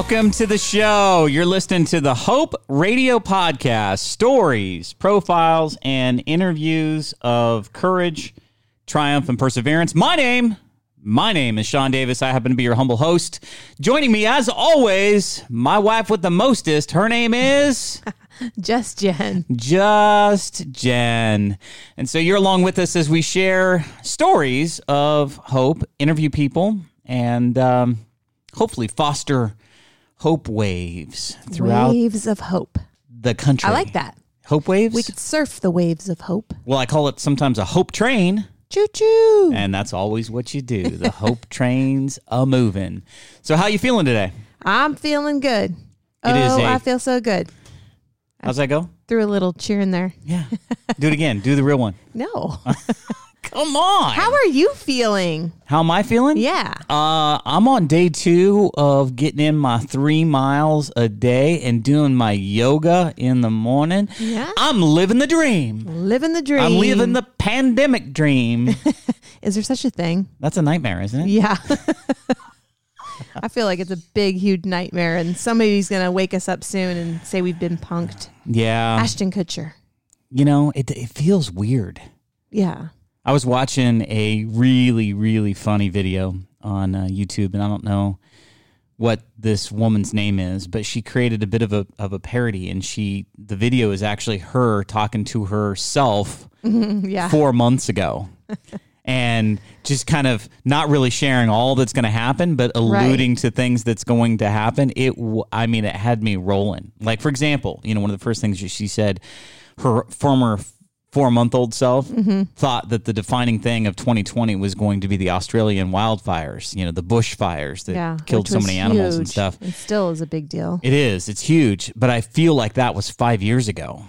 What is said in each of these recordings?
Welcome to the show. You're listening to the Hope Radio Podcast stories, profiles, and interviews of courage, triumph, and perseverance. My name, my name is Sean Davis. I happen to be your humble host. Joining me, as always, my wife with the mostest. Her name is Just Jen. Just Jen. And so you're along with us as we share stories of hope, interview people, and um, hopefully foster hope waves throughout Waves of hope. the country. I like that. Hope waves? We could surf the waves of hope. well, I call it sometimes a hope train, Choo choo. and that's always what you do. The hope train's a moving. So how you feeling today? I'm feeling good. It is oh, a- I feel so good. How's that go? Threw a little cheer in there. Yeah. Do it again. Do the real one. No. Come on. How are you feeling? How am I feeling? Yeah. Uh, I'm on day two of getting in my three miles a day and doing my yoga in the morning. Yeah. I'm living the dream. Living the dream. I'm living the pandemic dream. Is there such a thing? That's a nightmare, isn't it? Yeah. I feel like it's a big, huge nightmare, and somebody's going to wake us up soon and say we've been punked. Yeah. Ashton Kutcher. You know, it, it feels weird. Yeah. I was watching a really, really funny video on uh, YouTube, and I don't know what this woman's name is, but she created a bit of a of a parody, and she the video is actually her talking to herself Yeah. four months ago. And just kind of not really sharing all that's going to happen, but alluding to things that's going to happen. It, I mean, it had me rolling. Like, for example, you know, one of the first things she said, her former four month old self Mm-hmm. thought that the defining thing of 2020 was going to be the Australian wildfires, you know, the bushfires that yeah. killed so many animals and stuff. It still is a big deal. It is, it's huge, but I feel like that was five years ago.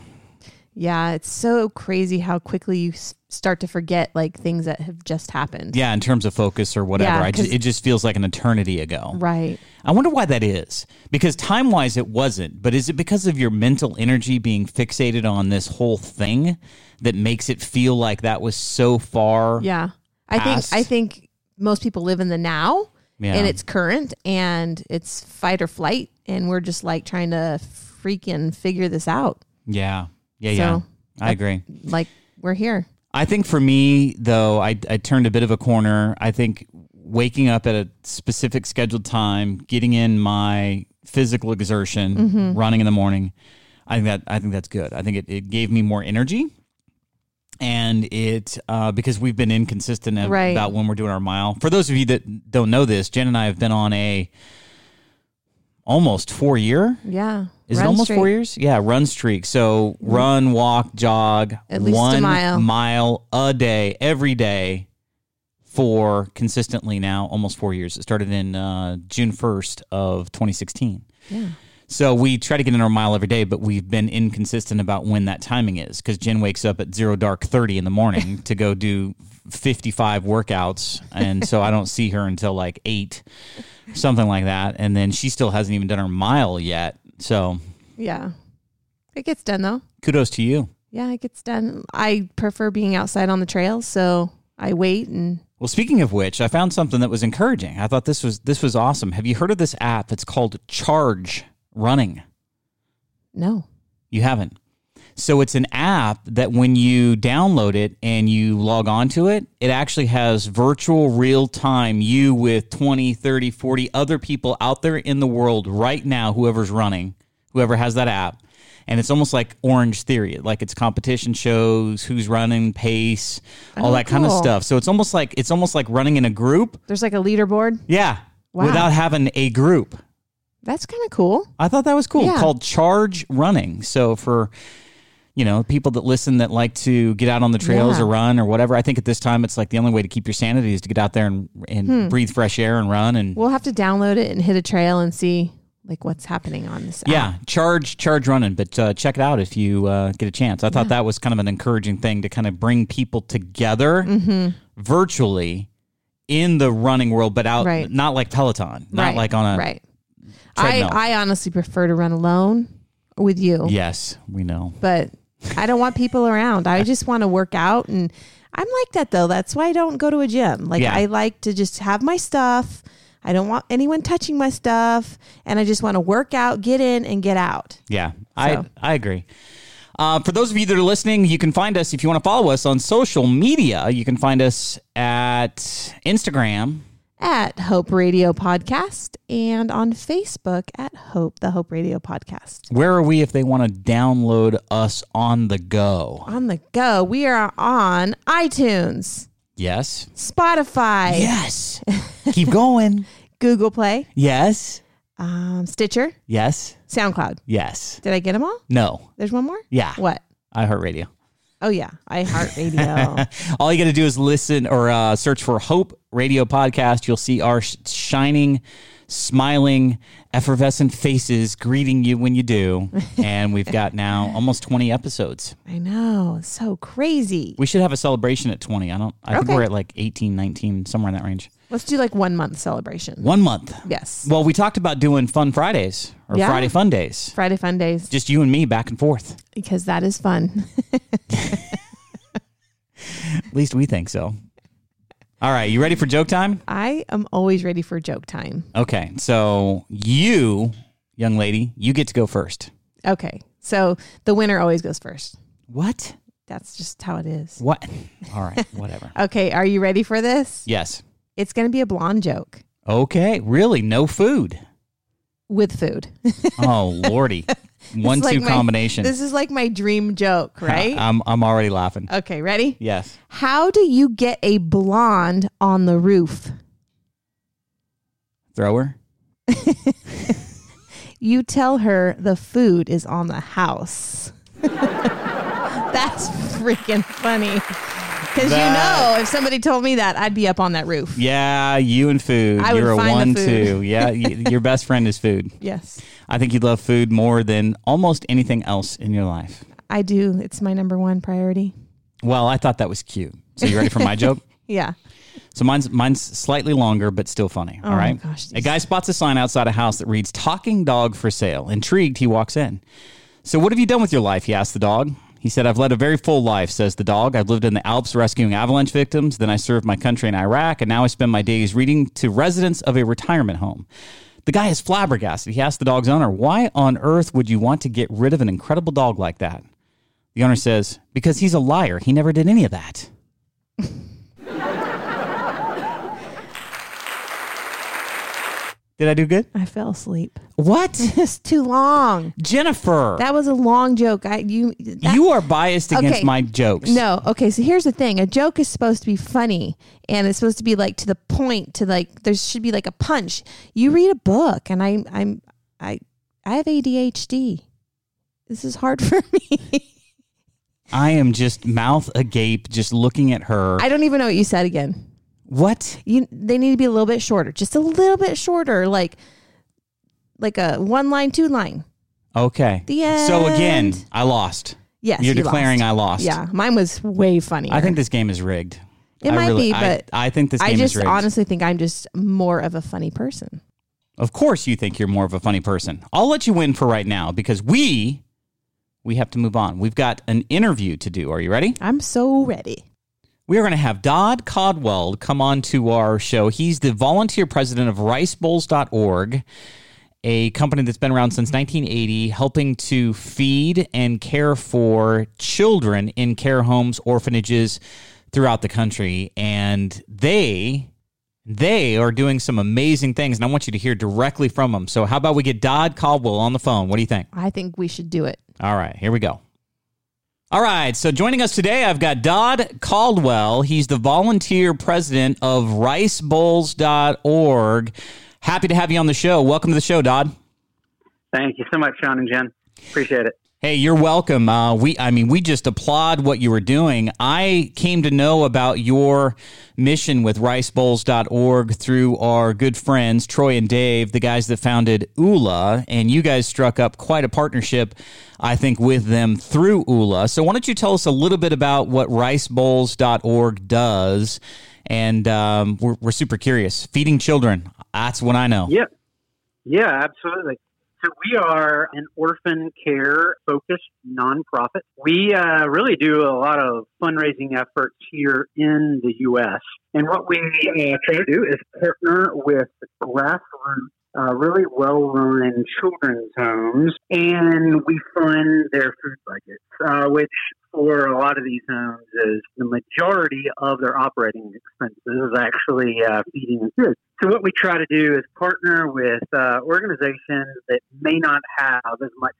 Yeah, it's so crazy how quickly you start to forget like things that have just happened. Yeah, in terms of focus or whatever. Yeah, I just, it just feels like an eternity ago. Right. I wonder why that is. Because time wise, it wasn't. But is it because of your mental energy being fixated on this whole thing that makes it feel like that was so far? Yeah. I Past. think I think most people live in the now Yeah. and it's current and it's fight or flight and we're just like trying to freaking figure this out. Yeah. Yeah. So, Yeah. I agree. Like we're here. I think for me, though, I, I turned a bit of a corner. I think waking up at a specific scheduled time, getting in my physical exertion, Mm-hmm. running in the morning, I think that I think that's good. I think it, it gave me more energy. And it uh, because we've been inconsistent Right. about when we're doing our mile. For those of you that don't know this, Jen and I have been on a almost four year Yeah. is it almost straight. four years? Yeah, run streak. So run, walk, jog, At least a one mile. mile a day, every day for consistently now almost four years. It started in uh, June 1st of 2016. Yeah. So we try to get in our mile every day, but we've been inconsistent about when that timing is because Jen wakes up at zero dark 30 in the morning to go do 55 workouts. And so I don't see her until like eight, something like that. And then she still hasn't even done her mile yet. So Yeah. It gets done though. kudos to you. Yeah, it gets done. I prefer being outside on the trails, so I wait and Well, speaking of which, I found something that was encouraging. I thought this was this was awesome. Have you heard of this app? It's called Charge Running. no. You haven't. So it's an app that when you download it and you log on to it, it actually has virtual real time you with 20, 30, 40 other people out there in the world right now, whoever's running, whoever has that app. And it's almost like Orange Theory. Like it's competition shows, who's running, pace, all Oh, that kind of stuff. So it's almost like it's almost like running in a group. There's like a leaderboard. Yeah. Wow. Without having a group. That's kind of cool. I thought that was cool. Yeah. Called Charge Running. So for you know people that listen that like to get out on the trails Yeah. or run or whatever, I think at this time it's like the only way to keep your sanity is to get out there and, and Hmm. breathe fresh air and run and We'll have to download it and hit a trail and see like what's happening on this app. yeah, charge charge running. But uh, check it out if you uh, get a chance. I thought that was kind of an encouraging thing to kind of bring people together Mm-hmm. virtually in the running world, but out Right. not like Peloton, not right. like on a right. I. I honestly prefer to run alone with you, yes, we know. but I don't want people around. I just want to work out, and I'm like that though. That's why I don't go to a gym. Like Yeah. I like to just have my stuff. I don't want anyone touching my stuff, and I just want to work out, get in, and get out. Yeah, I I agree. Uh, for those of you that are listening, you can find us if you want to follow us on social media. You can find us at Instagram. At Hope Radio Podcast and on Facebook at Hope, the Hope Radio Podcast. Where are we if they want to download us on the go? On the go, we are on iTunes, Yes. Spotify, Yes. Keep going. Google Play, Yes. um, Stitcher, Yes. SoundCloud. Yes. Did I get them all? No. There's one more? Yeah. What? iHeartRadio. Oh, yeah. iHeartRadio. All you got to do is listen or uh, search for Hope Radio Podcast. You'll see our sh- shining, smiling, effervescent faces greeting you when you do. And we've got now almost 20 episodes. I know. So crazy. We should have a celebration at 20. I don't, I think we're at like 18, 19, somewhere in that range. Let's do like one month celebration. One month. Yes. Well, we talked about doing Fun Fridays or Yeah. Friday Fun Days. Friday Fun Days Just you and me back and forth. because that is fun. At least we think so. All right, you ready for joke time? I am always ready for joke time. Okay, so you, young lady, you get to go first. Okay. So the winner always goes first. What? That's just how it is. What? All right, whatever. Okay. Are you ready for this? yes. It's going to be a blonde joke Okay, really? No food? with food. Oh, lordy. One It's like two my- combination. This is like my dream joke, right? I'm, I'm already laughing. Okay. Ready? Yes. How do you get a blonde on the roof? Thrower? You tell her the food is on the house. That's freaking funny. Because you know, if somebody told me that, I'd be up on that roof. Yeah, you and food. I would You're a find the one food. two. Yeah, y- your best friend is food. Yes, I think you love food more than almost anything else in your life. I do. It's my number one priority. Well, I thought that was cute. So you ready for my joke? Yeah. So mine's mine's slightly longer, but still funny. All Oh, right. gosh, a guy spots a sign outside a house that reads "Talking Dog for Sale." Intrigued, he walks in. So, what have you done with your life? He asked the dog. He said, "I've led a very full life," says the dog. "I've lived in the Alps rescuing avalanche victims. Then I served my country in Iraq, and now I spend my days reading to residents of a retirement home." The guy is flabbergasted. He asked the dog's owner, "Why on earth would you want to get rid of an incredible dog like that?" The owner says, "Because he's a liar. He never did any of that." Did I do good? I fell asleep. What? It's too long. Jennifer, That was a long joke. I you that, you are biased against Okay. my jokes. No, okay. So here's the thing: a joke is supposed to be funny, and it's supposed to be like to the point. To like, there should be like a punch. You read a book, and I, I'm, I, I have ADHD. This is hard for me. I am just mouth agape, just looking at her. I don't even know what you said again. What? You, they need to be a little bit shorter, just a little bit shorter, like, like a one line, two line. Okay. The end. So again. I lost. Yes, You're you declaring lost. I lost. Yeah, mine was way funny. I think this game is rigged. It I might really- be, I- but I, think this game I just honestly think I'm just more of a funny person. Of course, you think you're more of a funny person. I'll let you win for right now because we we have to move on. We've got an interview to do. Are you ready? I'm so ready. We are going to have Dodd Caldwell come on to our show. He's the volunteer president of ricebowls.org, a company that's been around since 1980, helping to feed and care for children in care homes, orphanages throughout the country. And they they are doing some amazing things, and I want you to hear directly from them. So, how about we get Dodd Caldwell on the phone? What do you think? I think we should do it. All right, here we go. All right, so joining us today, I've got Dodd Caldwell. He's the volunteer president of ricebowls.org. Happy to have you on the show. Welcome to the show, Dodd. Thank you so much, Sean and Jen. Appreciate it. Hey, you're welcome. Uh, we, I mean, we just applaud what you were doing. I came to know about your mission with ricebowls.org through our good friends, Troy and Dave, the guys that founded Oola, and you guys struck up quite a partnership, I think, with them through Oola. So why don't you tell us a little bit about what ricebowls.org does? And um, we're, we're super curious. Feeding children, that's what I know. Yeah, yeah, absolutely. So we are an orphan care focused nonprofit. We uh, really do a lot of fundraising efforts here in the U.S. And what we uh, try to do is partner with grassroots uh, really well run children's homes, and we fund their food budgets, uh, which for a lot of these homes is the majority of their operating expenses is actually uh, feeding the kids. So what we try to do is partner with uh, organizations that may not have as much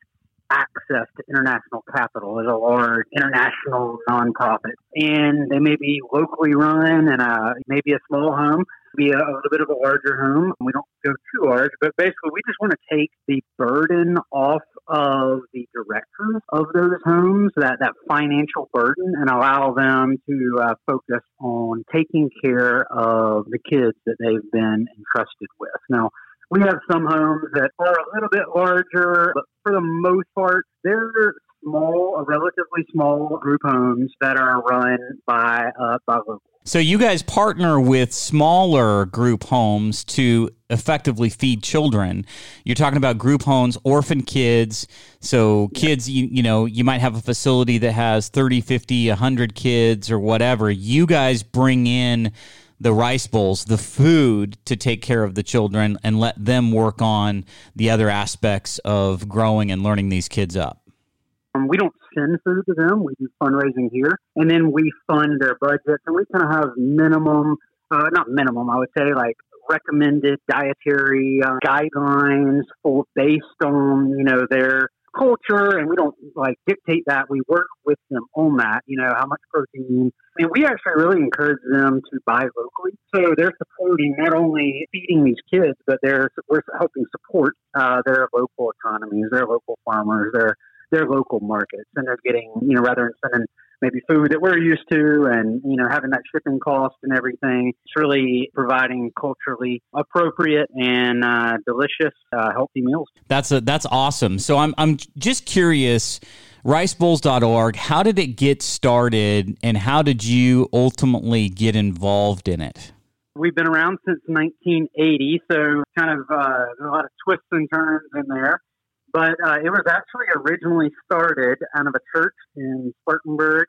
access to international capital as a large international nonprofit. And they may be locally run and uh, maybe a small home, be a, a little bit of a larger home. We don't go too large, but basically we just want to take the burden off of the directors of those homes, that, that financial burden, and allow them to uh, focus on taking care of the kids that they've been entrusted with. Now, we have some homes that are a little bit larger, but for the most part, they're small, relatively small group homes that are run by uh, by locals. So you guys partner with smaller group homes to effectively feed children. You're talking about group homes, orphan kids. So kids, you, you know, you might have a facility that has 30, 50, 100 kids or whatever. You guys bring in the rice bowls, the food to take care of the children and let them work on the other aspects of growing and learning these kids up. Um, we don't send food to them. We do fundraising here, and then we fund their budgets, and we kind of have minimum, uh, not minimum, I would say, like recommended dietary uh, guidelines for based on you know their culture, and we don't like dictate that. We work with them on that. You know how much protein, and we actually really encourage them to buy locally. So they're supporting not only feeding these kids, but they're we're helping support uh, their local economies, their local farmers, their their local markets, and they're getting you know rather than sending maybe food that we're used to, and you know having that shipping cost and everything. It's really providing culturally appropriate and uh, delicious, uh, healthy meals. That's a that's awesome. So I'm I'm just curious. Ricebowls.org, how did it get started and how did you ultimately get involved in it? We've been around since 1980, so kind of uh, a lot of twists and turns in there. But uh, it was actually originally started out of a church in Spartanburg,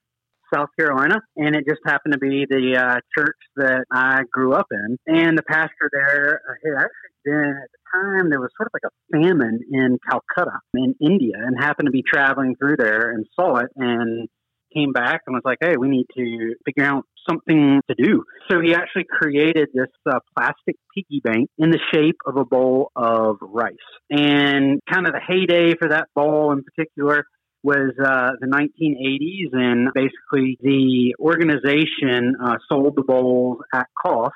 South Carolina, and it just happened to be the uh, church that I grew up in. And the pastor there uh, had actually been at the time there was sort of like a famine in Calcutta in India, and happened to be traveling through there and saw it and came back and was like, "Hey, we need to figure out something to do." So he actually created this uh, plastic piggy bank in the shape of a bowl of rice. And kind of the heyday for that bowl in particular was uh, the 1980s, and basically the organization uh, sold the bowls at cost.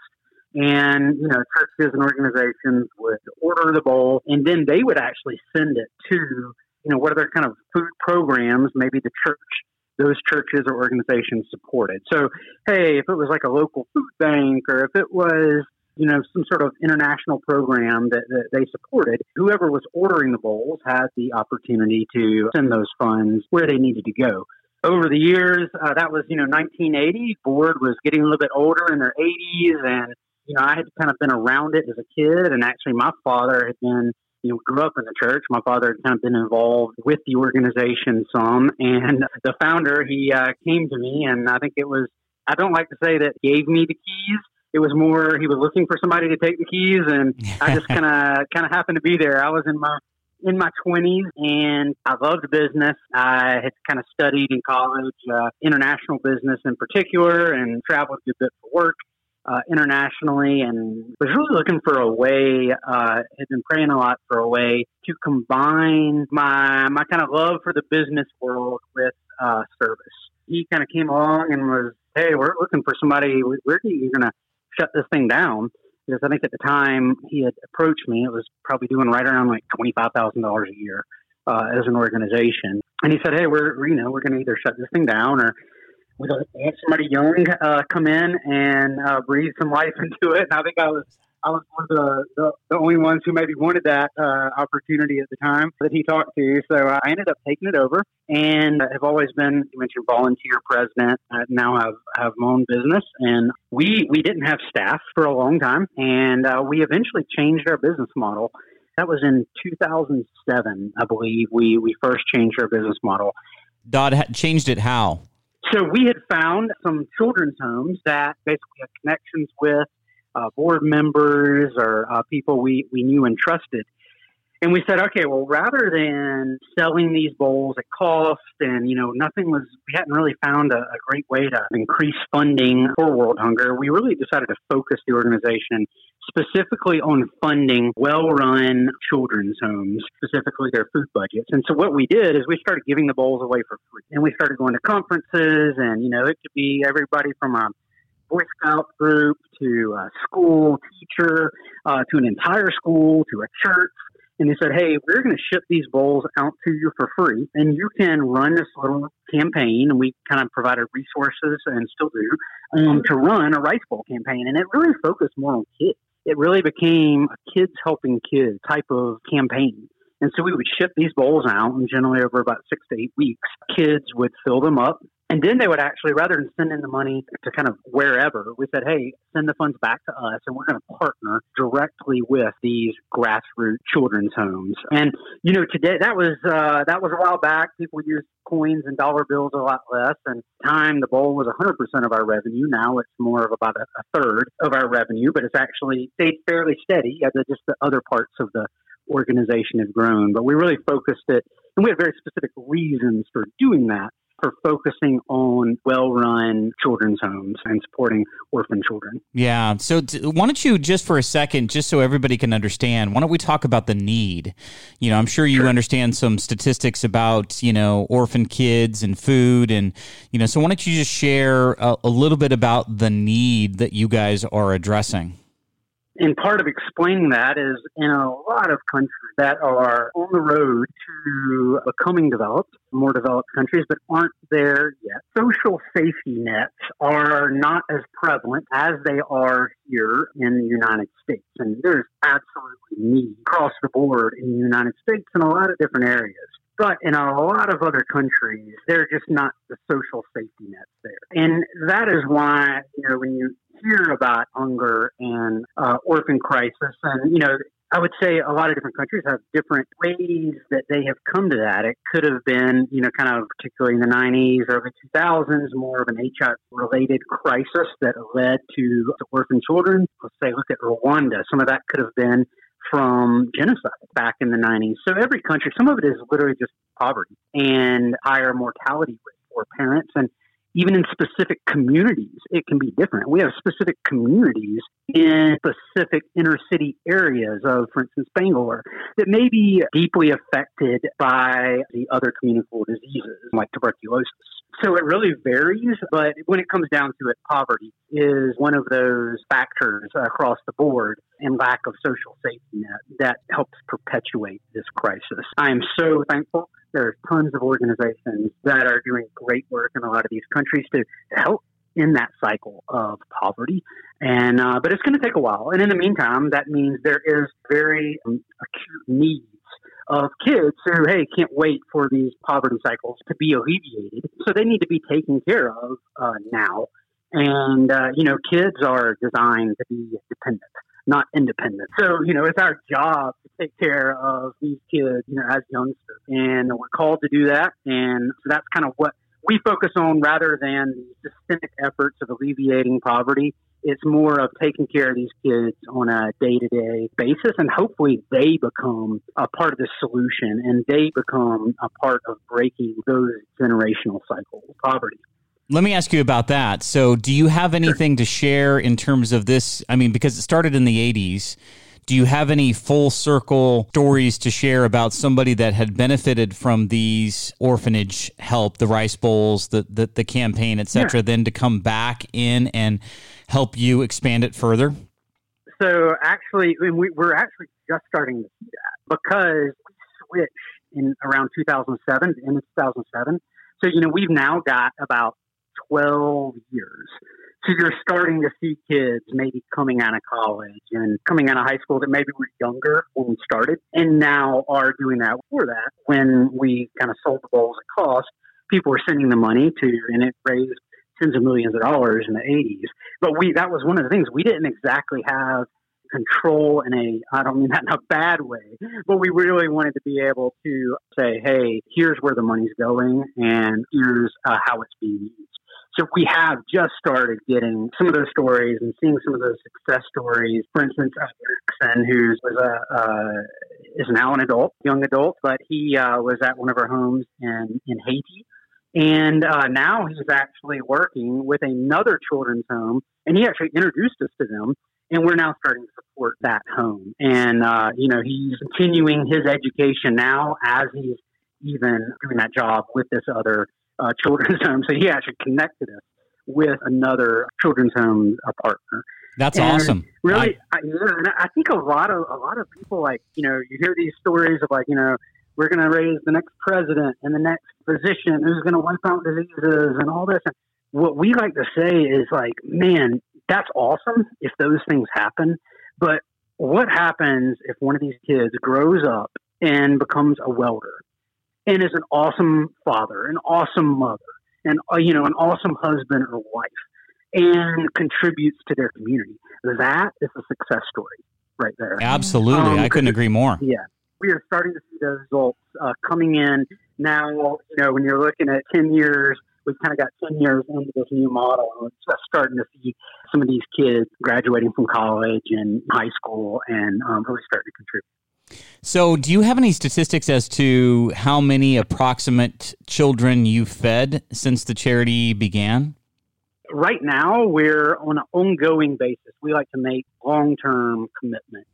And you know, churches and organizations would order the bowl, and then they would actually send it to you know what other kind of food programs maybe the church those churches or organizations supported. So, hey, if it was like a local food bank or if it was, you know, some sort of international program that, that they supported, whoever was ordering the bowls had the opportunity to send those funds where they needed to go. Over the years, uh, that was, you know, 1980. Board was getting a little bit older in their 80s, and, you know, I had kind of been around it as a kid, and actually my father had been you know, grew up in the church. My father had kind of been involved with the organization some, and the founder, he uh, came to me, and I think it was, I don't like to say that gave me the keys. It was more he was looking for somebody to take the keys, and I just kind of kind of happened to be there. I was in my in my 20s and I loved business. I had kind of studied in college uh, international business in particular and traveled a good bit for work uh, internationally and was really looking for a way, uh, had been praying a lot for a way to combine my, my kind of love for the business world with uh, service. He kind of came along and was, hey, we're looking for somebody, you going to shut this thing down? Because I think at the time he had approached me, it was probably doing right around like $25,000 a year. Uh, as an organization, and he said, "Hey, we're you know we're going to either shut this thing down or we had somebody young uh, come in and uh, breathe some life into it. And I think I was I was one of the, the, the only ones who maybe wanted that uh, opportunity at the time that he talked to. So I ended up taking it over and have always been, you mentioned volunteer president. I now have, have my own business and we, we didn't have staff for a long time and uh, we eventually changed our business model That was in 2007, I believe. We we first changed our business model. Dodd ha- changed it how? So we had found some children's homes that basically had connections with uh, board members or uh, people we, we knew and trusted. And we said, okay, well, rather than selling these bowls at cost and, you know, nothing was, we hadn't really found a, a great way to increase funding for World Hunger, we really decided to focus the organization specifically on funding well run children's homes, specifically their food budgets. And so what we did is we started giving the bowls away for free. And we started going to conferences, and, you know, it could be everybody from a Boy Scout group to a school teacher uh, to an entire school to a church and they said, "Hey, we're going to ship these bowls out to you for free, and you can run this little campaign." And we kind of provided resources and still do um, to run a rice bowl campaign, and it really focused more on kids. It really became a kids helping kids type of campaign. And so we would ship these bowls out, and generally over about six to eight weeks, kids would fill them up and then they would actually, rather than sending the money to kind of wherever, we said, hey, send the funds back to us and we're going to partner directly with these grassroots children's homes. And, you know, today that was, uh, that was a while back. People used coins and dollar bills a lot less. And time, the bowl was 100% of our revenue. Now it's more of about a, a third of our revenue, but it's actually stayed fairly steady. as Just the other parts of the organization have grown. But we really focused it, and we had very specific reasons for doing that for focusing on well run children's homes and supporting orphan children. Yeah. So, t- why don't you, just for a second, just so everybody can understand, why don't we talk about the need? You know, I'm sure you sure. understand some statistics about, you know, orphan kids and food. And, you know, so why don't you just share a, a little bit about the need that you guys are addressing? And part of explaining that is in a lot of countries that are on the road to becoming developed, more developed countries, but aren't there yet. Social safety nets are not as prevalent as they are here in the United States. And there's absolutely need across the board in the United States in a lot of different areas. But in a lot of other countries, there are just not the social safety nets there. And that is why, you know, when you hear about hunger and uh, orphan crisis. And, you know, I would say a lot of different countries have different ways that they have come to that. It could have been, you know, kind of particularly in the 90s, early 2000s, more of an HIV related crisis that led to orphan children. Let's say, look at Rwanda. Some of that could have been from genocide back in the 90s. So every country, some of it is literally just poverty and higher mortality rate for parents. And even in specific communities, it can be different. We have specific communities in specific inner city areas of, for instance, Bangalore, that may be deeply affected by the other communicable diseases like tuberculosis. So it really varies, but when it comes down to it, poverty is one of those factors across the board and lack of social safety net that helps perpetuate this crisis. I am so thankful there's tons of organizations that are doing great work in a lot of these countries to, help in that cycle of poverty. And uh, but it's going to take a while. And in the meantime, that means there is very um, acute needs of kids who hey can't wait for these poverty cycles to be alleviated. So they need to be taken care of uh, now. And uh, you know, kids are designed to be dependent not independent. So, you know, it's our job to take care of these kids, you know, as youngsters. And we're called to do that. And so that's kind of what we focus on rather than the systemic efforts of alleviating poverty. It's more of taking care of these kids on a day to day basis, and hopefully they become a part of the solution and they become a part of breaking those generational cycles of poverty. Let me ask you about that. So, do you have anything sure. to share in terms of this? I mean, because it started in the 80s. Do you have any full circle stories to share about somebody that had benefited from these orphanage help, the rice bowls, the the, the campaign, etc., yeah. then to come back in and help you expand it further? So actually, we, we're actually just starting to see that because we switched in around 2007, in 2007. So, you know, we've now got about 12 years. So you're starting to see kids maybe coming out of college and coming out of high school that maybe were younger when we started and now are doing that. Before that, when we kind of sold the bowls at cost, people were sending the money to, and it raised tens of millions of dollars in the 80s. But we that was one of the things we didn't exactly have control in a I don't mean that in a bad way, but we really wanted to be able to say, hey, here's where the money's going, and here's uh, how it's being used. So we have just started getting some of those stories and seeing some of those success stories. For instance, uh, Erickson, who was a uh, is now an adult, young adult, but he uh, was at one of our homes in in Haiti, and uh, now he's actually working with another children's home, and he actually introduced us to them. And we're now starting to support that home. And, uh, you know, he's continuing his education now as he's even doing that job with this other uh, children's home. So he actually connected us with another children's home a partner. That's And awesome. Really, I, yeah, and I think a lot of a lot of people like you know you hear these stories of like you know we're going to raise the next president and the next physician who's going to wipe out diseases and all this. And what we like to say is like, man, that's awesome if those things happen, but what happens if one of these kids grows up and becomes a welder and is an awesome father, an awesome mother, and uh, you know, an awesome husband or wife, and contributes to their community? That is a success story right there. Absolutely. Um, I couldn't agree more. Yeah, we are starting to see those results uh, coming in now. You know, when you're looking at ten years, we've kind of got ten years into this new model, and we're just starting to see some of these kids graduating from college and high school, and um, really starting to contribute. So, do you have any statistics as to how many approximate children you've fed since the charity began? Right now, we're on an ongoing basis. We like to make long-term commitments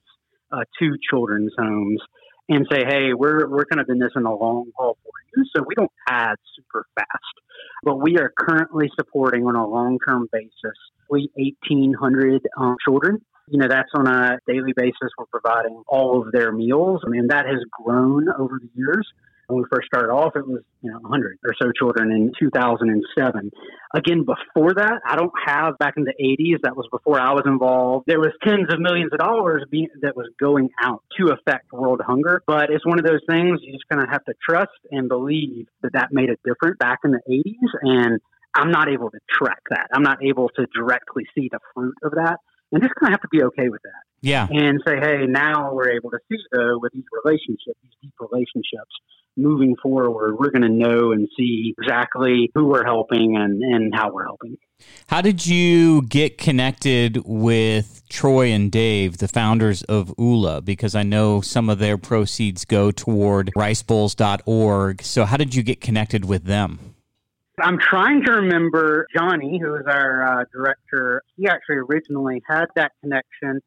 uh, to children's homes and say, "Hey, we're we're kind of in this in a long haul for you." So we don't add super fast, but we are currently supporting on a long-term basis we 1,800 um, children. You know, that's on a daily basis. We're providing all of their meals. I mean, that has grown over the years. When we first started off, it was you know 100 or so children in 2007. Again, before that, I don't have back in the 80s. That was before I was involved. There was tens of millions of dollars being, that was going out to affect world hunger. But it's one of those things you just kind of have to trust and believe that that made a difference back in the 80s. And I'm not able to track that. I'm not able to directly see the fruit of that. And just kind of have to be okay with that Yeah. and say, hey, now we're able to see though with these relationships, these deep relationships, moving forward, we're going to know and see exactly who we're helping and, and how we're helping. How did you get connected with Troy and Dave, the founders of Oola? Because I know some of their proceeds go toward ricebowls.org. So, how did you get connected with them? I'm trying to remember Johnny, who is our uh, director. He actually originally had that connection,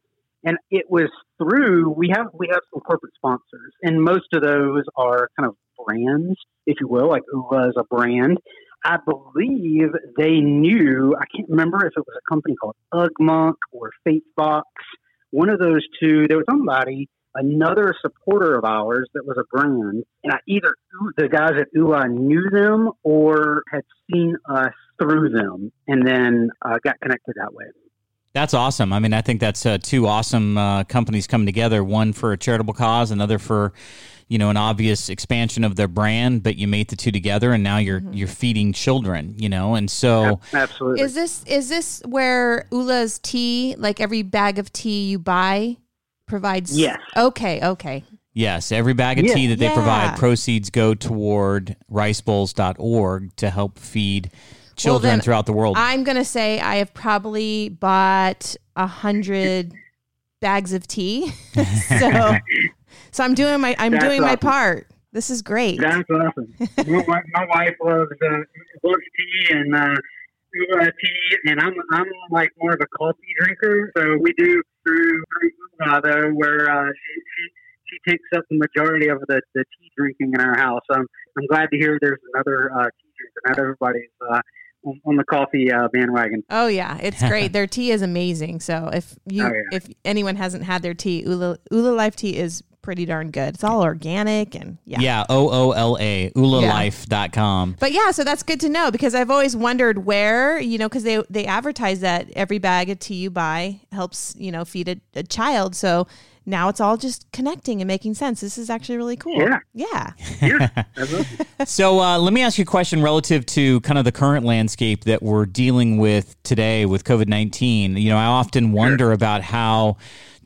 and it was through we have we have some corporate sponsors, and most of those are kind of brands, if you will, like Oola is a brand. I believe they knew. I can't remember if it was a company called Ugmonk or Fatebox. One of those two. There was somebody another supporter of ours that was a brand, and I either the guys at Oola knew them or had seen us through them, and then uh, got connected that way. That's awesome. I mean, I think that's uh, two awesome uh, companies coming together. One for a charitable cause, another for, you know, an obvious expansion of their brand. But you made the two together, and now you're you're feeding children. You know, and so Absolutely. Is this is this where Oola's tea, like every bag of tea you buy, provides? Yes. Okay. Okay. yes, every bag of Yeah. tea that they Yeah. provide, proceeds go toward ricebowls.org to help feed children then throughout the world. I'm gonna say I have probably bought a hundred bags of tea. so, so I'm doing my I'm That's doing my part. This is great. That's awesome. my, my wife loves uh, loves tea and uh, tea, and I'm I'm like more of a coffee drinker. So we do through Oola though, where uh, she, she she takes up the majority of the, the tea drinking in our house. Um, I'm glad to hear there's another uh, tea drinker. Not everybody's uh, on, on the coffee uh, bandwagon. Oh yeah, it's great. their tea is amazing. So if you Oh, yeah. if anyone hasn't had their tea, Oola Oola Life tea is pretty darn good. It's all organic and yeah. yeah, O O L A, oolalife.com. But yeah, so that's good to know because I've always wondered where, you know, because they they advertise that every bag of tea you buy helps, you know, feed a, a child. So now it's all just connecting and making sense. This is actually really cool. Yeah. Yeah. Yeah. So uh, let me ask you a question relative to kind of the current landscape that we're dealing with today with COVID 19. You know, I often wonder about how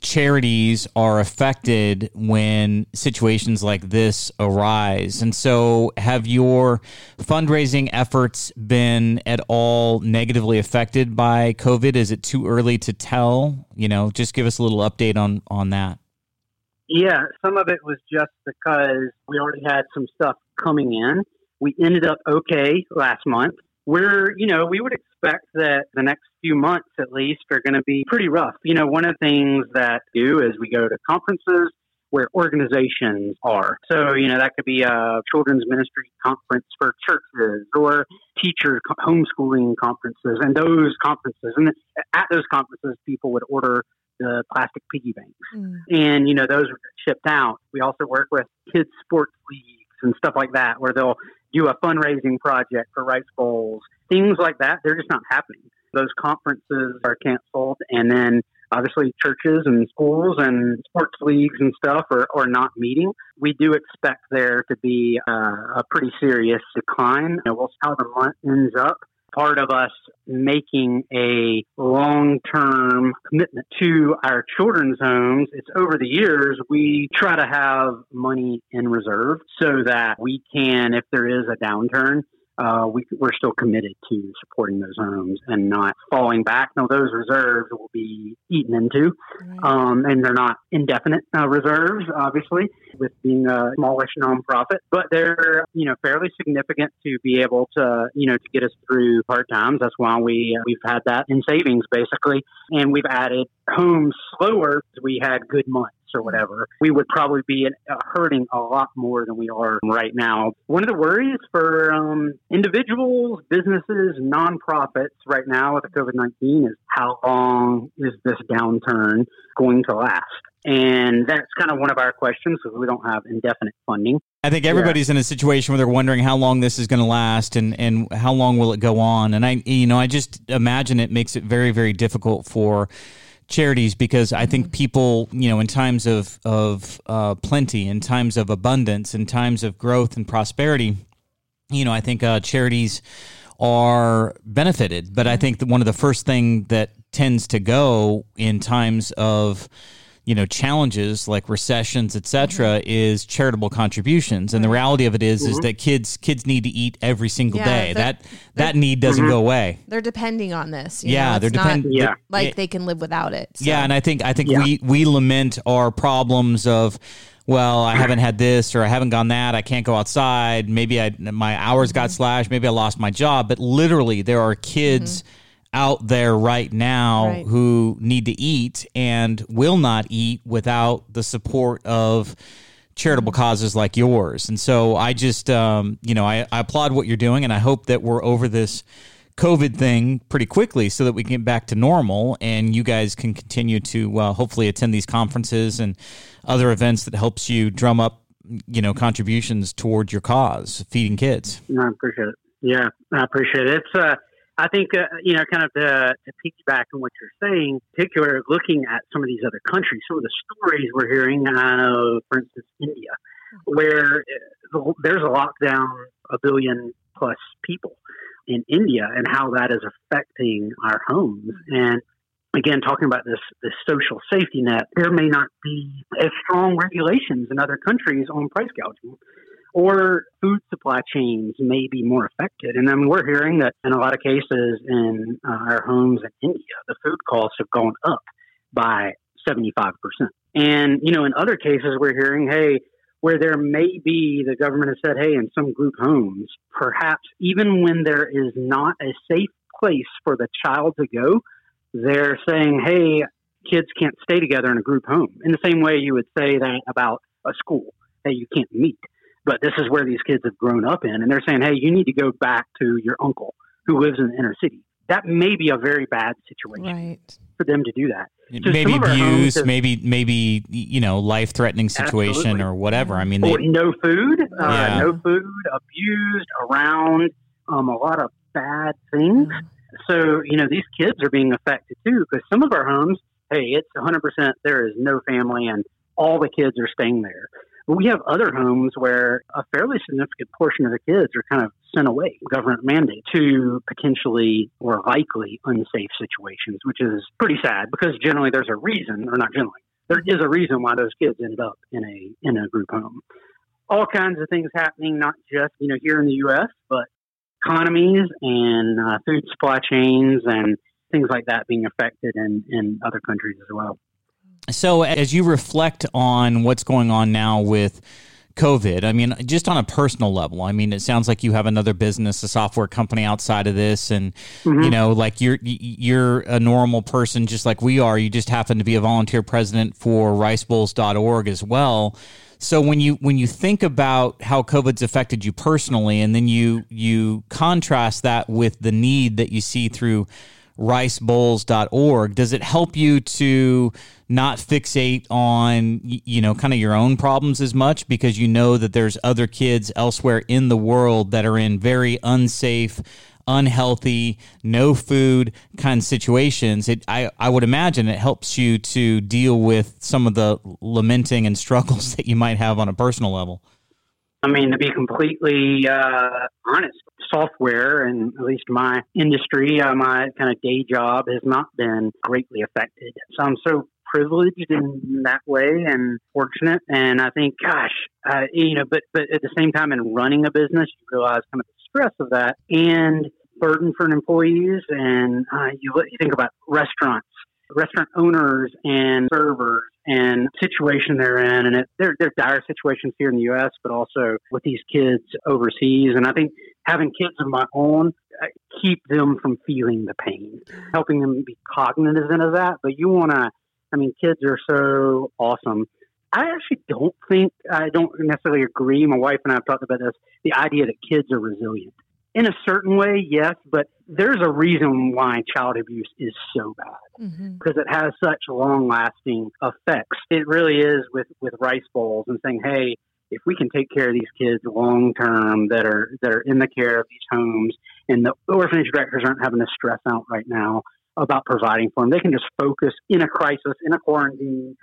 charities are affected when situations like this arise. And so, have your fundraising efforts been at all negatively affected by COVID? Is it too early to tell? You know, just give us a little update on on that. Yeah, some of it was just because we already had some stuff coming in. We ended up okay last month. We're, you know, we would expect that the next few months at least are going to be pretty rough. You know, one of the things that we do is we go to conferences where organizations are. So, you know, that could be a children's ministry conference for churches or teacher homeschooling conferences and those conferences. And at those conferences, people would order the plastic piggy banks. Mm. And, you know, those are shipped out. We also work with kids sports leagues and stuff like that where they'll do a fundraising project for rice bowls. Things like that, they're just not happening. Those conferences are canceled and then obviously churches and schools and sports leagues and stuff are, are not meeting. We do expect there to be uh, a pretty serious decline. You know, we'll see how the month ends up part of us making a long term commitment to our children's homes. It's over the years, we try to have money in reserve so that we can, if there is a downturn, uh, we, are still committed to supporting those homes and not falling back. Now, those reserves will be eaten into, right. um, and they're not indefinite uh, reserves, obviously, with being a smallish nonprofit, but they're you know fairly significant to be able to you know to get us through hard times. That's why we uh, we've had that in savings basically, and we've added homes slower. We had good months or whatever, we would probably be uh, hurting a lot more than we are right now. One of the worries for um, individuals, businesses, nonprofits right now with the COVID 19 is how long is this downturn going to last? And that's kind of one of our questions because we don't have indefinite funding. I think everybody's yeah. in a situation where they're wondering how long this is going to last and, and how long will it go on. And I, you know, I just imagine it makes it very, very difficult for charities because I think mm-hmm. people, you know, in times of of uh, plenty, in times of abundance, in times of growth and prosperity, you know, I think uh, charities are benefited. But I mm-hmm. think that one of the first thing that tends to go in times of you know challenges like recessions etc mm-hmm. is charitable contributions and the reality of it is, mm-hmm. is that kids kids need to eat every single yeah, day that that need doesn't mm-hmm. go away they're depending on this yeah know? they're depending yeah like they can live without it so. yeah and i think i think yeah. we we lament our problems of well, I haven't had this or I haven't gone that. I can't go outside. Maybe I my hours got mm-hmm. slashed. Maybe I lost my job. But literally, there are kids mm-hmm out there right now right. who need to eat and will not eat without the support of charitable causes like yours. And so I just, um, you know, I, I, applaud what you're doing, and I hope that we're over this COVID thing pretty quickly so that we can get back to normal and you guys can continue to uh, hopefully attend these conferences and other events that helps you drum up, you know, contributions toward your cause, feeding kids. I appreciate it. Yeah, I appreciate it. It's, uh, I think, uh, you know, kind of to, to piggyback on what you're saying, particular looking at some of these other countries, some of the stories we're hearing I know, for instance, India, where uh, there's a lockdown, a billion plus people in India, and how that is affecting our homes. And again, talking about this this social safety net, there may not be as strong regulations in other countries on price gouging or food supply chains may be more affected. And then we're hearing that in a lot of cases in uh, our homes in India, the food costs have gone up by 75%. And, you know, in other cases, we're hearing, hey, where there may be, the government has said, hey, in some group homes, perhaps even when there is not a safe place for the child to go, they're saying, hey, kids can't stay together in a group home. In the same way you would say that about a school. Hey, you can't meet but this is where these kids have grown up in. And they're saying, hey, you need to go back to your uncle who lives in the inner city. That may be a very bad situation right. for them to do that. So maybe abuse, have, maybe maybe you know life threatening situation absolutely. or whatever. I mean, they, no food, uh, yeah. no food, abused around, um, a lot of bad things. So you know these kids are being affected too because some of our homes, hey, it's 100 percent there is no family and all the kids are staying there. But we have other homes where a fairly significant portion of the kids are kind of sent away, government mandate, to potentially or likely unsafe situations, which is pretty sad because generally there's a reason, or not generally, there is a reason why those kids ended up in a in a group home. All kinds of things happening, not just you know here in the U.S., but economies and uh, food supply chains and things like that being affected in in other countries as well. So, as you reflect on what's going on now with COVID, I mean, just on a personal level, I mean, it sounds like you have another business, a software company outside of this, and mm-hmm. you know, like you're you're a normal person just like we are. You just happen to be a volunteer president for RiceBowls.org as well. So when you when you think about how COVID's affected you personally, and then you you contrast that with the need that you see through ricebowls.org, does it help you to not fixate on you know kind of your own problems as much? Because you know that there's other kids elsewhere in the world that are in very unsafe unhealthy no food kind of situations. It I, I would imagine it helps you to deal with some of the lamenting and struggles that you might have on a personal level. I mean, to be completely uh, honest, software and at least my industry, uh, my kind of day job has not been greatly affected. So I'm so privileged in that way and fortunate. And I think, gosh, uh, you know, but but at the same time, in running a business, you realize kind of the stress of that and burden for employees. And uh, you you think about restaurants, restaurant owners and servers and situation they're in. And it, they're, they're dire situations here in the U.S., but also with these kids overseas. And I think having kids of my own keep them from feeling the pain, helping them be cognizant of that. But you want to I mean, kids are so awesome. I actually don't think, I don't necessarily agree. My wife and I have talked about this the idea that kids are resilient. In a certain way, yes, but there's a reason why child abuse is so bad mm-hmm. because it has such long lasting effects. It really is with, with rice bowls and saying, hey, if we can take care of these kids long term that are that are in the care of these homes and the orphanage directors aren't having to stress out right now about providing for them. They can just focus in a crisis, in a quarantine,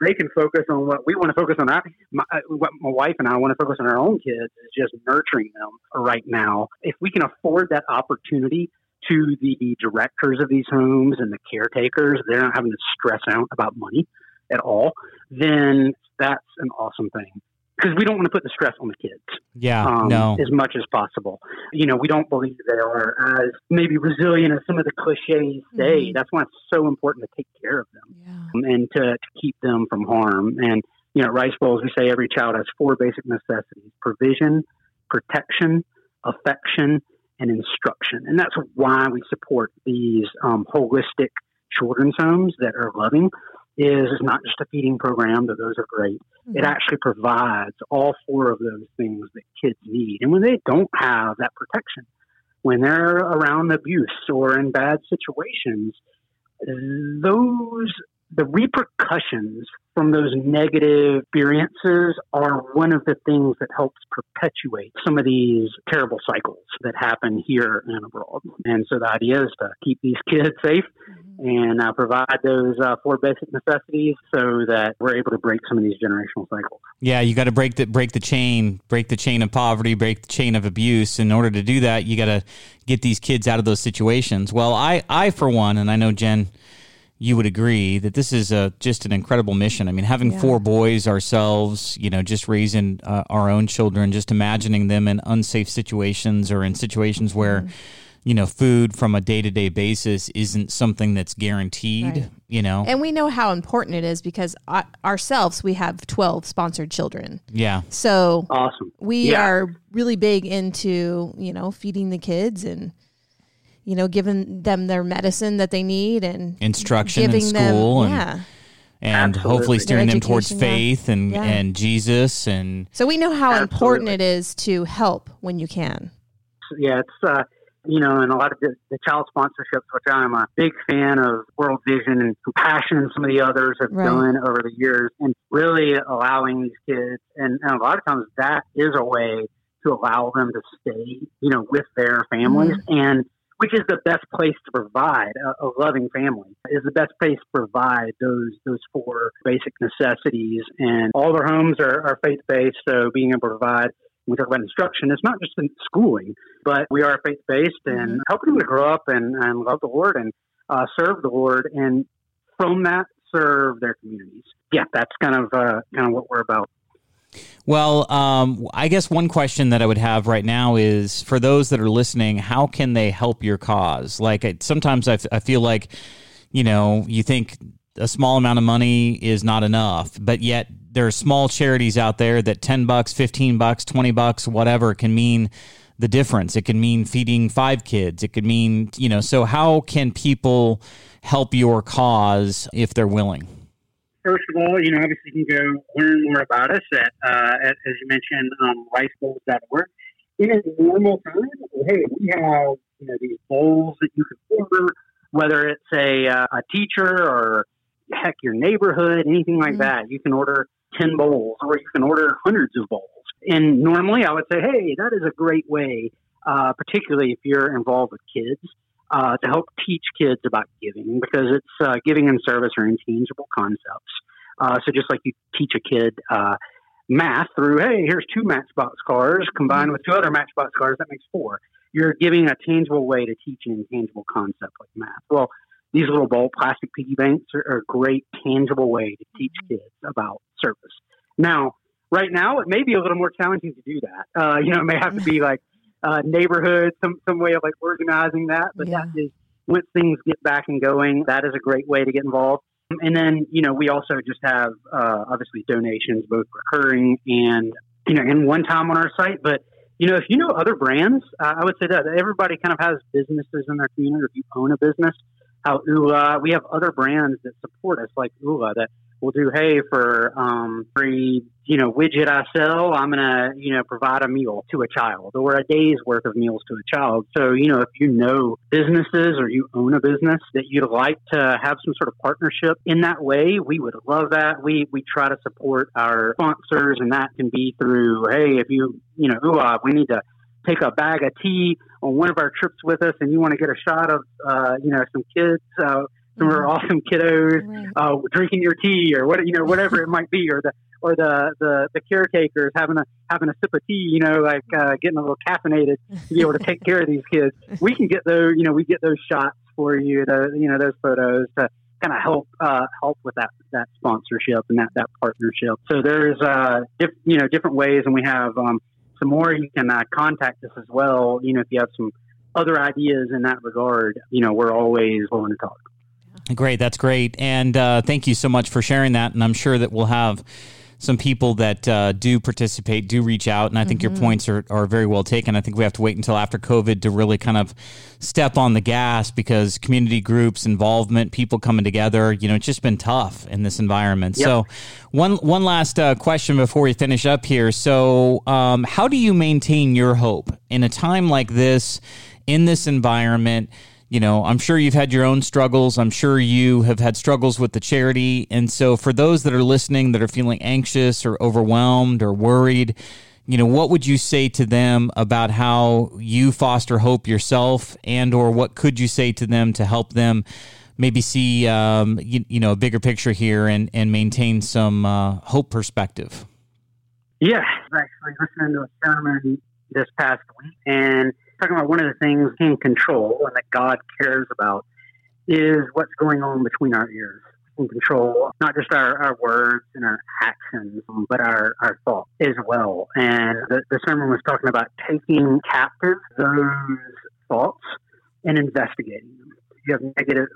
They can focus on what we want to focus on. my, uh, what my wife and I want to focus on our own kids is just nurturing them right now. If we can afford that opportunity to the directors of these homes and the caretakers, they're not having to stress out about money at all, then that's an awesome thing because we don't want to put the stress on the kids. Yeah, um, no. As much as possible. You know, we don't believe they are as maybe resilient as some of the cliches say. Mm-hmm. That's why it's so important to take care of them yeah. um, and to, to keep them from harm. And, you know, Rice Bowls, we say every child has four basic necessities provision, protection, affection, and instruction. And that's why we support these um, holistic children's homes that are loving is it's not just a feeding program, though those are great. Mm-hmm. It actually provides all four of those things that kids need. And when they don't have that protection, when they're around abuse or in bad situations, those the repercussions from those negative experiences are one of the things that helps perpetuate some of these terrible cycles that happen here and abroad. And so the idea is to keep these kids safe and uh, provide those uh, four basic necessities so that we're able to break some of these generational cycles. Yeah, you got to break the break the chain, break the chain of poverty, break the chain of abuse. In order to do that, you got to get these kids out of those situations. Well, I I for one, and I know Jen you would agree that this is a, just an incredible mission. I mean, having yeah. four boys ourselves, you know, just raising uh, our own children, just imagining them in unsafe situations or in situations where, mm. you know, food from a day to day basis isn't something that's guaranteed, right. you know. And we know how important it is because uh, ourselves, we have 12 sponsored children. Yeah. So awesome. We yeah. are really big into, you know, feeding the kids and, you know, giving them their medicine that they need and instruction giving in school them, and, yeah. and Absolutely. hopefully steering them towards faith yeah. and, yeah. and Jesus and so we know how Absolutely. important it is to help when you can. Yeah, it's uh, you know, and a lot of the, the, child sponsorships, which I'm a big fan of World Vision and Compassion and some of the others have right. done over the years, and really allowing these kids, and, and, a lot of times that is a way to allow them to stay, you know, with their families. Mm-hmm. And which is the best place to provide a, a, loving family is the best place to provide those those four basic necessities and all their homes are, are faith-based so being able to provide we talk about instruction it's not just in schooling but we are faith-based and mm-hmm. helping them to grow up and, and love the lord and uh, serve the lord and from that serve their communities. Yeah, that's kind of uh, kind of what we're about. Well, um, I guess one question that I would have right now is for those that are listening, how can they help your cause? Like, I, sometimes I, f- I feel like, you know, you think a small amount of money is not enough, but yet there are small charities out there that 10 bucks, 15 bucks, 20 bucks, whatever can mean the difference. It can mean feeding five kids. It could mean, you know, so how can people help your cause if they're willing? First of all, you know, obviously you can go learn more about us at, uh, at as you mentioned, um, ricebowls.org. In a normal time, hey, we have, you know, these bowls that you can order, whether it's a, uh, a teacher or heck, your neighborhood, anything like mm-hmm. that. You can order 10 bowls or you can order hundreds of bowls. And normally I would say, hey, that is a great way, uh, particularly if you're involved with kids, uh, to help teach kids about giving because it's uh, giving and service are intangible concepts. Uh, so just like you teach a kid uh, math through, hey, here's two Matchbox cars combined with two other Matchbox cars, that makes four. You're giving a tangible way to teach an intangible concept like math. Well, these little bowl plastic piggy banks are, are a great tangible way to teach kids about service. Now, right now, it may be a little more challenging to do that. Uh, you know, it may have to be like uh, neighborhood, some some way of like organizing that. But yeah. that is once things get back and going, that is a great way to get involved. And then, you know, we also just have uh, obviously donations, both recurring and you know, in one time on our site. But you know, if you know other brands, uh, I would say that everybody kind of has businesses in their community. If you own a business, how Oola, we have other brands that support us, like Oola, that will do, hey, for um, you know widget I sell, I'm gonna you know provide a meal to a child or a day's worth of meals to a child. So you know if you know businesses or you own a business that you'd like to have some sort of partnership in that way, we would love that. We we try to support our sponsors, and that can be through, hey, if you you know, ooh, uh, we need to take a bag of tea on one of our trips with us, and you want to get a shot of uh, you know some kids. Uh, some mm-hmm. awesome kiddos right. uh, drinking your tea or what you know whatever it might be or the or the, the the caretakers having a having a sip of tea you know like uh, getting a little caffeinated to be able to take care of these kids we can get those you know we get those shots for you the you know those photos to kind of help uh, help with that that sponsorship and that that partnership so there's uh diff, you know different ways and we have um, some more you can uh, contact us as well you know if you have some other ideas in that regard you know we're always willing to talk Great, that's great, and uh, thank you so much for sharing that. And I'm sure that we'll have some people that uh, do participate, do reach out, and I think mm-hmm. your points are, are very well taken. I think we have to wait until after COVID to really kind of step on the gas because community groups, involvement, people coming together, you know, it's just been tough in this environment. Yep. So, one one last uh, question before we finish up here. So, um, how do you maintain your hope in a time like this, in this environment? You know, I'm sure you've had your own struggles. I'm sure you have had struggles with the charity. And so, for those that are listening that are feeling anxious or overwhelmed or worried, you know, what would you say to them about how you foster hope yourself, and or what could you say to them to help them maybe see, um, you, you, know, a bigger picture here and and maintain some uh, hope perspective? Yeah, actually listening to a sermon this past week, and talking about one of the things in control and that God cares about is what's going on between our ears. In control, not just our, our words and our actions, but our, our thoughts as well. And the, the sermon was talking about taking captive those thoughts and investigating them. You have negative,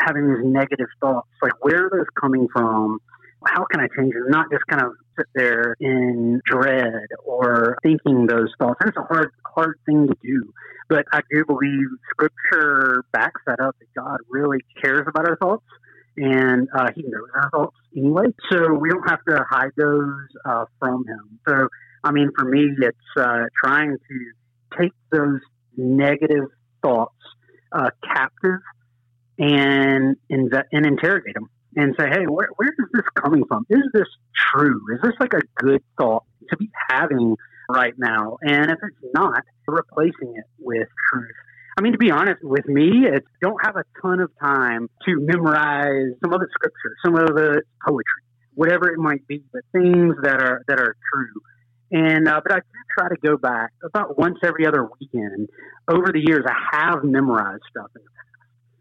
having these negative thoughts, like where are those coming from? How can I change them? Not just kind of sit there in dread or thinking those thoughts. It's a hard, hard thing to do. But I do believe Scripture backs that up that God really cares about our thoughts and uh, He knows our thoughts anyway. So we don't have to hide those uh, from Him. So, I mean, for me, it's uh, trying to take those negative thoughts uh, captive and, and interrogate them and say, hey, where, where is this coming from? Is this true? Is this like a good thought to be having right now? And if it's not, replacing it with truth. I mean, to be honest with me, I don't have a ton of time to memorize some of the scripture, some of the poetry, whatever it might be, but things that are that are true. And uh, but I do try to go back about once every other weekend. Over the years, I have memorized stuff in the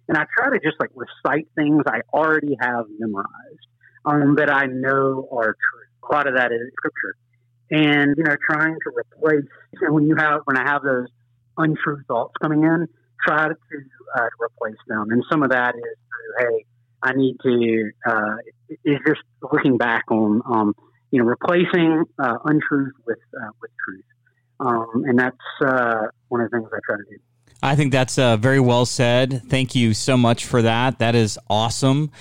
and I try to just like recite things I already have memorized um, that I know are true. A lot of that is scripture, and you know, trying to replace you know, when you have when I have those untrue thoughts coming in, try to uh, replace them. And some of that is, hey, I need to uh, is just looking back on um, you know replacing uh, untruth with uh, with truth, um, and that's uh, one of the things I try to do. I think that's uh, very well said. Thank you so much for that. That is awesome.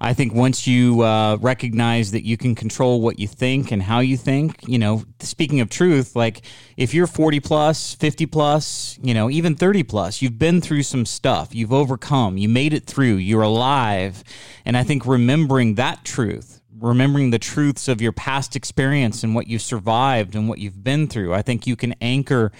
I think once you uh, recognize that you can control what you think and how you think, you know, speaking of truth, like if you're 40 plus, 50 plus, you know, even 30 plus, you've been through some stuff, you've overcome, you made it through, you're alive. And I think remembering that truth, remembering the truths of your past experience and what you've survived and what you've been through, I think you can anchor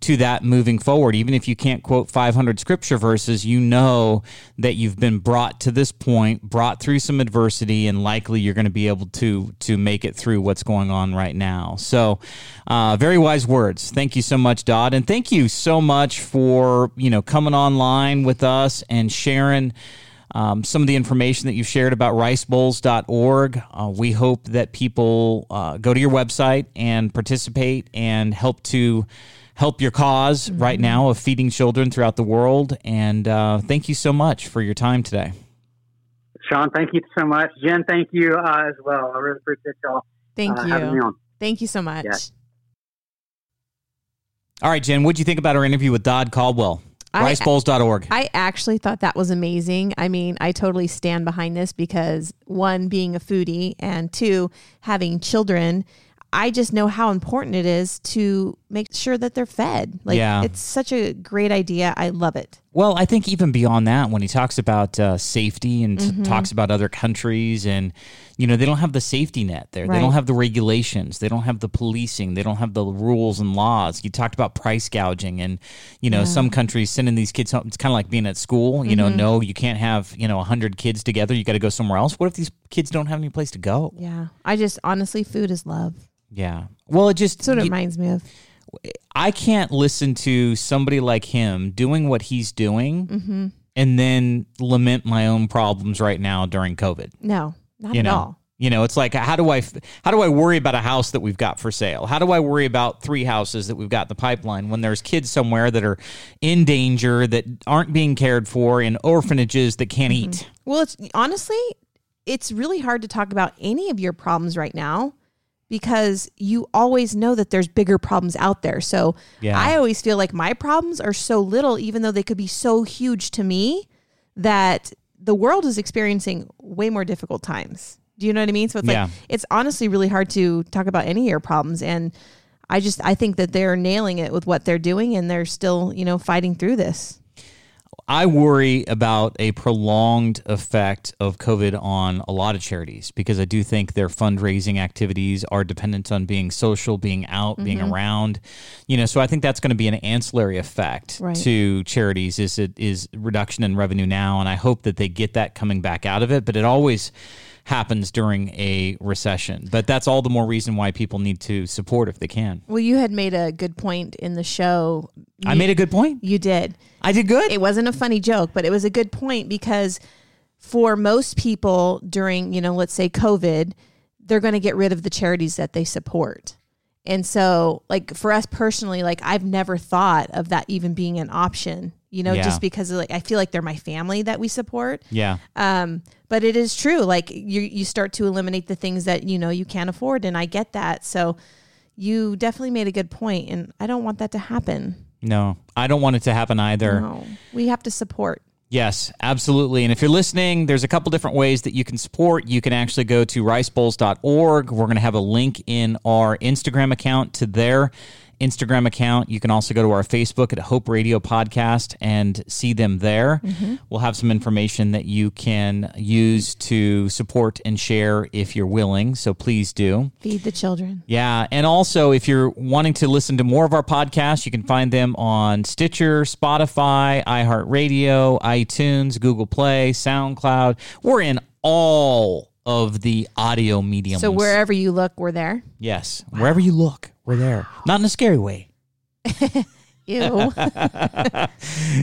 to that moving forward. Even if you can't quote 500 scripture verses, you know that you've been brought to this point, brought through some adversity, and likely you're going to be able to to make it through what's going on right now. So, uh, very wise words. Thank you so much, Dodd, and thank you so much for you know coming online with us and sharing. Um, some of the information that you've shared about ricebowls.org. Uh, we hope that people uh, go to your website and participate and help to help your because mm-hmm. right now of feeding children throughout the world. And uh, thank you so much for your time today. Sean, thank you so much. Jen, thank you uh, as well. I really appreciate y'all. Thank uh, you. Thank you so much. Yeah. All right, Jen, what do you think about our interview with Dodd Caldwell? Ricebowls.org. I actually thought that was amazing. I mean, I totally stand behind this because one, being a foodie, and two, having children I just know how important it is to make sure that they're fed. Like yeah. it's such a great idea. I love it. Well, I think even beyond that, when he talks about uh, safety and mm-hmm. t- talks about other countries, and you know they don't have the safety net there. Right. They don't have the regulations. They don't have the policing. They don't have the rules and laws. You talked about price gouging, and you know yeah. some countries sending these kids home. It's kind of like being at school. You mm-hmm. know, no, you can't have you know hundred kids together. You got to go somewhere else. What if these kids don't have any place to go? Yeah, I just honestly, food is love. Yeah. Well, it just sort of reminds me of. I can't listen to somebody like him doing what he's doing mm-hmm. and then lament my own problems right now during COVID. No, not you at know? all. You know, it's like how do I how do I worry about a house that we've got for sale? How do I worry about three houses that we've got in the pipeline when there's kids somewhere that are in danger that aren't being cared for in orphanages that can't mm-hmm. eat? Well, it's honestly it's really hard to talk about any of your problems right now because you always know that there's bigger problems out there. So yeah. I always feel like my problems are so little, even though they could be so huge to me, that the world is experiencing way more difficult times. Do you know what I mean? So it's yeah. like it's honestly really hard to talk about any of your problems and I just I think that they're nailing it with what they're doing and they're still, you know, fighting through this. I worry about a prolonged effect of COVID on a lot of charities because I do think their fundraising activities are dependent on being social, being out, mm-hmm. being around. You know, so I think that's going to be an ancillary effect right. to charities is it is reduction in revenue now and I hope that they get that coming back out of it, but it always happens during a recession. But that's all the more reason why people need to support if they can. Well, you had made a good point in the show. You, I made a good point. You did. I did good. It wasn't a funny joke, but it was a good point because for most people during, you know, let's say COVID, they're going to get rid of the charities that they support. And so, like for us personally, like I've never thought of that even being an option you know, yeah. just because like I feel like they're my family that we support. Yeah. Um, but it is true. Like you you start to eliminate the things that you know you can't afford, and I get that. So you definitely made a good point, and I don't want that to happen. No, I don't want it to happen either. No, we have to support. Yes, absolutely. And if you're listening, there's a couple different ways that you can support. You can actually go to ricebowls.org. We're going to have a link in our Instagram account to there Instagram account. You can also go to our Facebook at Hope Radio Podcast and see them there. Mm-hmm. We'll have some information that you can use to support and share if you're willing. So please do. Feed the children. Yeah. And also, if you're wanting to listen to more of our podcasts, you can find them on Stitcher, Spotify, iHeartRadio, iTunes, Google Play, SoundCloud. We're in all of the audio mediums. So wherever you look, we're there. Yes, wow. wherever you look, we're there. Not in a scary way. Ew.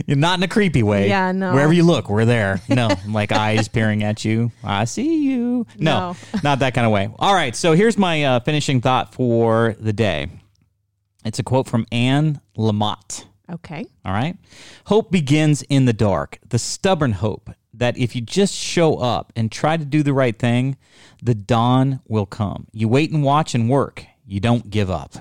You're not in a creepy way. Yeah, no. Wherever you look, we're there. No, like eyes peering at you. I see you. No, not that kind of way. All right. So here's my uh, finishing thought for the day. It's a quote from Anne Lamott. okay. All right. Hope begins in the dark, the stubborn hope that if you just show up and try to do the right thing, the dawn will come. You wait and watch and work. You don't give up.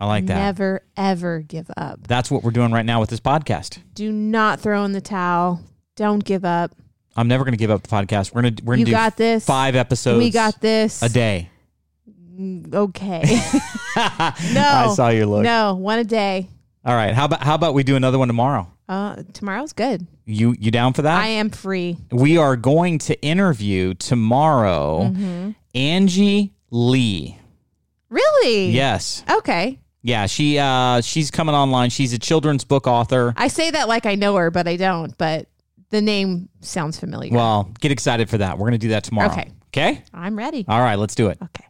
I like that. Never ever give up. That's what we're doing right now with this podcast. Do not throw in the towel. Don't give up. I'm never going to give up the podcast. We're going to we're going to do got this. five episodes. we got this. a day. Okay. no. I saw your look. No, one a day. All right. How about how about we do another one tomorrow? Uh, tomorrow's good. You you down for that? I am free. we are going to interview tomorrow Mm-hmm. Angie Lee. Really? Yes. Okay. Yeah, she uh she's coming online. She's a children's book author. I say that like I know her, but I don't. But the name sounds familiar. Well, get excited for that. We're going to do that tomorrow. Okay. Okay? I'm ready. All right, let's do it. Okay.